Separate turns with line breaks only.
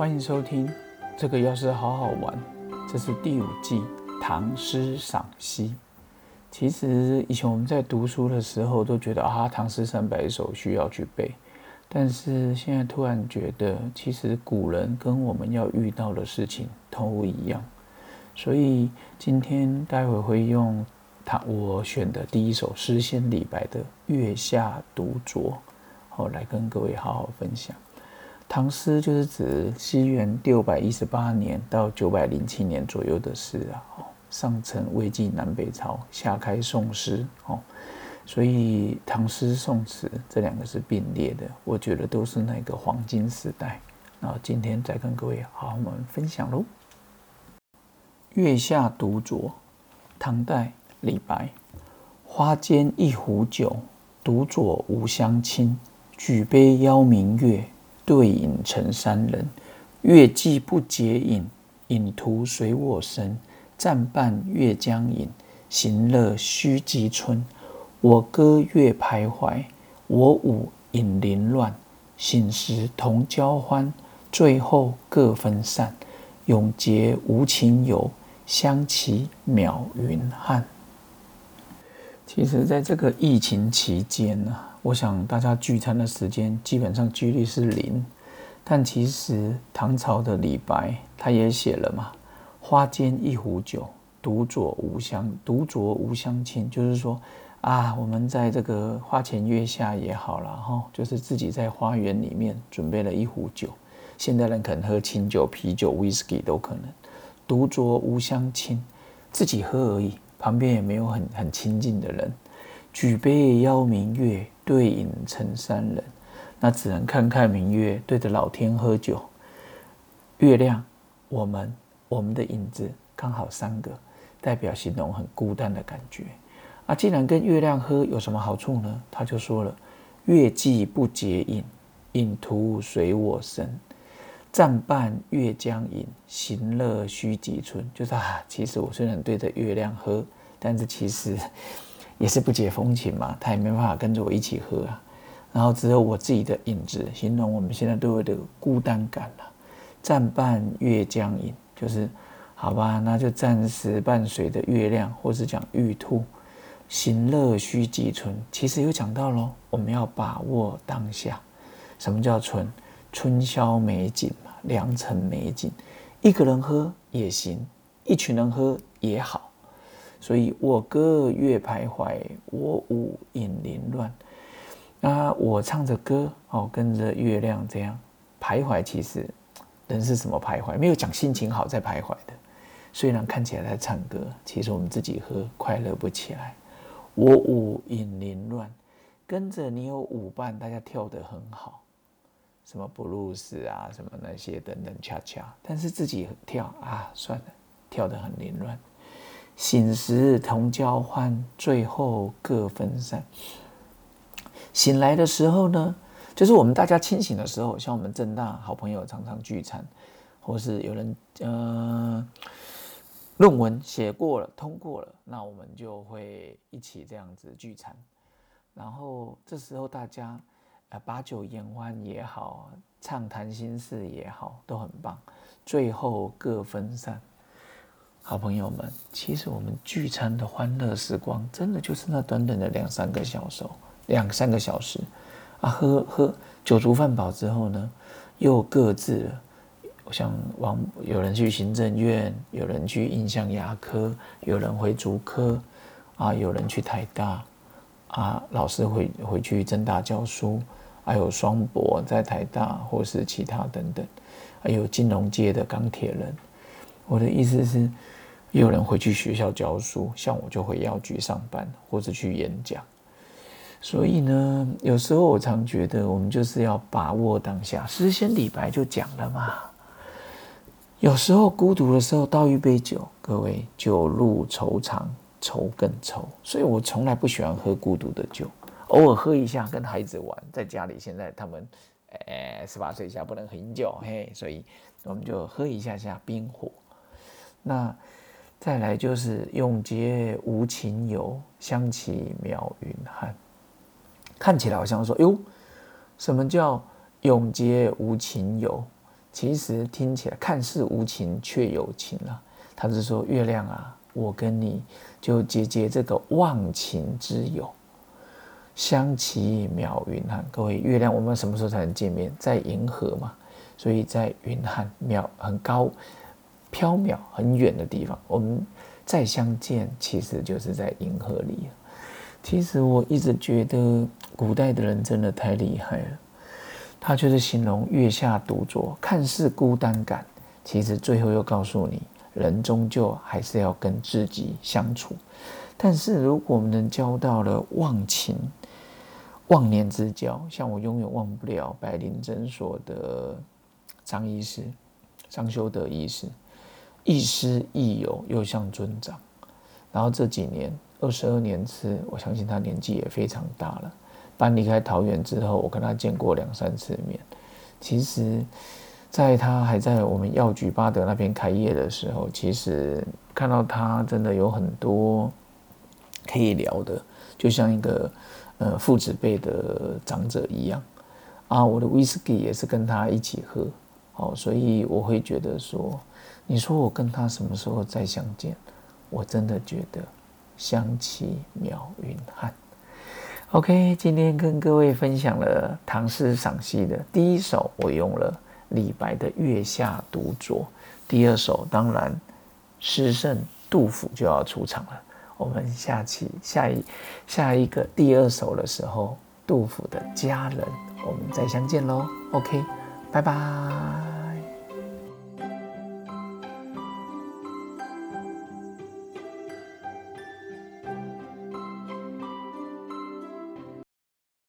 欢迎收听。这个要是好好玩，这是第五季唐诗赏析。其实以前我们在读书的时候都觉得啊，唐诗三百首需要去背，但是现在突然觉得，其实古人跟我们要遇到的事情都一样。所以今天待会会用他我选的第一首诗仙李白的《月下独酌》，好来跟各位好好分享。唐诗就是指西元六百一十八年到九百零七年左右的事啊。上承魏晋南北朝，下开宋诗。哦，所以唐诗宋词这两个是并列的，我觉得都是那个黄金时代。那今天再跟各位好好们分享喽。《月下独酌》，唐代李白。花间一壶酒，独酌无相亲。举杯邀明月。对影成三人，月既不解饮，影徒随我身。暂伴月将影，行乐须及春。我歌月徘徊，我舞影零乱。醒时同交欢，醉后各分散。永结无情游，相期邈云汉。其实，在这个疫情期间呢。我想大家聚餐的时间基本上几率是零，但其实唐朝的李白他也写了嘛，“花间一壶酒，独酌无相独酌无相亲”，就是说啊，我们在这个花前月下也好了哈，就是自己在花园里面准备了一壶酒，现代人可能喝清酒、啤酒、whisky 都可能，独酌无相亲，自己喝而已，旁边也没有很很亲近的人。举杯邀明月，对影成三人。那只能看看明月，对着老天喝酒。月亮，我们，我们的影子刚好三个，代表形容很孤单的感觉。啊，既然跟月亮喝有什么好处呢？他就说了：“月既不解饮，影徒随我身。暂伴月将影，行乐须及春。”就是啊，其实我虽然对着月亮喝，但是其实。也是不解风情嘛，他也没办法跟着我一起喝啊。然后只有我自己的影子，形容我们现在都有的孤单感了。暂伴月将影，就是好吧，那就暂时伴随着月亮，或是讲玉兔。行乐须及春，其实有讲到喽，我们要把握当下。什么叫春？春宵美景嘛，良辰美景。一个人喝也行，一群人喝也好。所以我歌月徘徊，我舞影零乱。那我唱着歌哦，跟着月亮这样徘徊。其实人是什么徘徊？没有讲心情好在徘徊的。虽然看起来在唱歌，其实我们自己喝快乐不起来。我舞影零乱，跟着你有舞伴，大家跳得很好，什么布鲁斯啊，什么那些等等恰恰。但是自己跳啊，算了，跳得很凌乱。醒时同交欢，醉后各分散。醒来的时候呢，就是我们大家清醒的时候，像我们正大好朋友常常聚餐，或是有人呃论文写过了通过了，那我们就会一起这样子聚餐。然后这时候大家呃把酒言欢也好，畅谈心事也好，都很棒。最后各分散。好朋友们，其实我们聚餐的欢乐时光，真的就是那短短的两三个小时，两三个小时啊！喝喝酒足饭饱之后呢，又各自了。像往有人去行政院，有人去印象牙科，有人回竹科，啊，有人去台大，啊，老师回回去正大教书，还有双博在台大或是其他等等，还有金融界的钢铁人。我的意思是。有人回去学校教书，像我就回药局上班或者去演讲。所以呢，有时候我常觉得，我们就是要把握当下。诗仙李白就讲了嘛，有时候孤独的时候倒一杯酒，各位酒入愁肠，愁更愁。所以我从来不喜欢喝孤独的酒，偶尔喝一下跟孩子玩，在家里现在他们，诶十八岁以下不能喝酒，嘿，所以我们就喝一下下冰火。那。再来就是永结无情游，相期邈云汉。看起来好像说，哟，什么叫永结无情游？其实听起来看似无情，却有情啊。他是说月亮啊，我跟你就结结这个忘情之友，相期邈云汉。各位，月亮我们什么时候才能见面？在银河嘛，所以在云汉渺很高、缥缈很远的地方，我们再相见，其实就是在银河里。其实我一直觉得古代的人真的太厉害了。他就是形容月下独酌，看似孤单感，其实最后又告诉你，人终究还是要跟自己相处。但是如果我们能交到了忘情、忘年之交，像我永远忘不了百灵诊所的张医师、张修德医师，亦师亦友，又像尊长。然后这几年二十二年次，我相信他年纪也非常大了。搬离开桃园之后，我跟他见过两三次面。其实，在他还在我们药局巴德那边开业的时候，其实看到他真的有很多可以聊的，就像一个呃父子辈的长者一样啊。我的威士忌也是跟他一起喝，哦，所以我会觉得说，你说我跟他什么时候再相见？我真的觉得相期邈云汉。OK，今天跟各位分享了唐诗赏析的第一首，我用了李白的《月下独酌》。第二首，当然诗圣杜甫就要出场了。我们下期下一下一个第二首的时候，杜甫的《佳人》，我们再相见喽。OK，拜拜。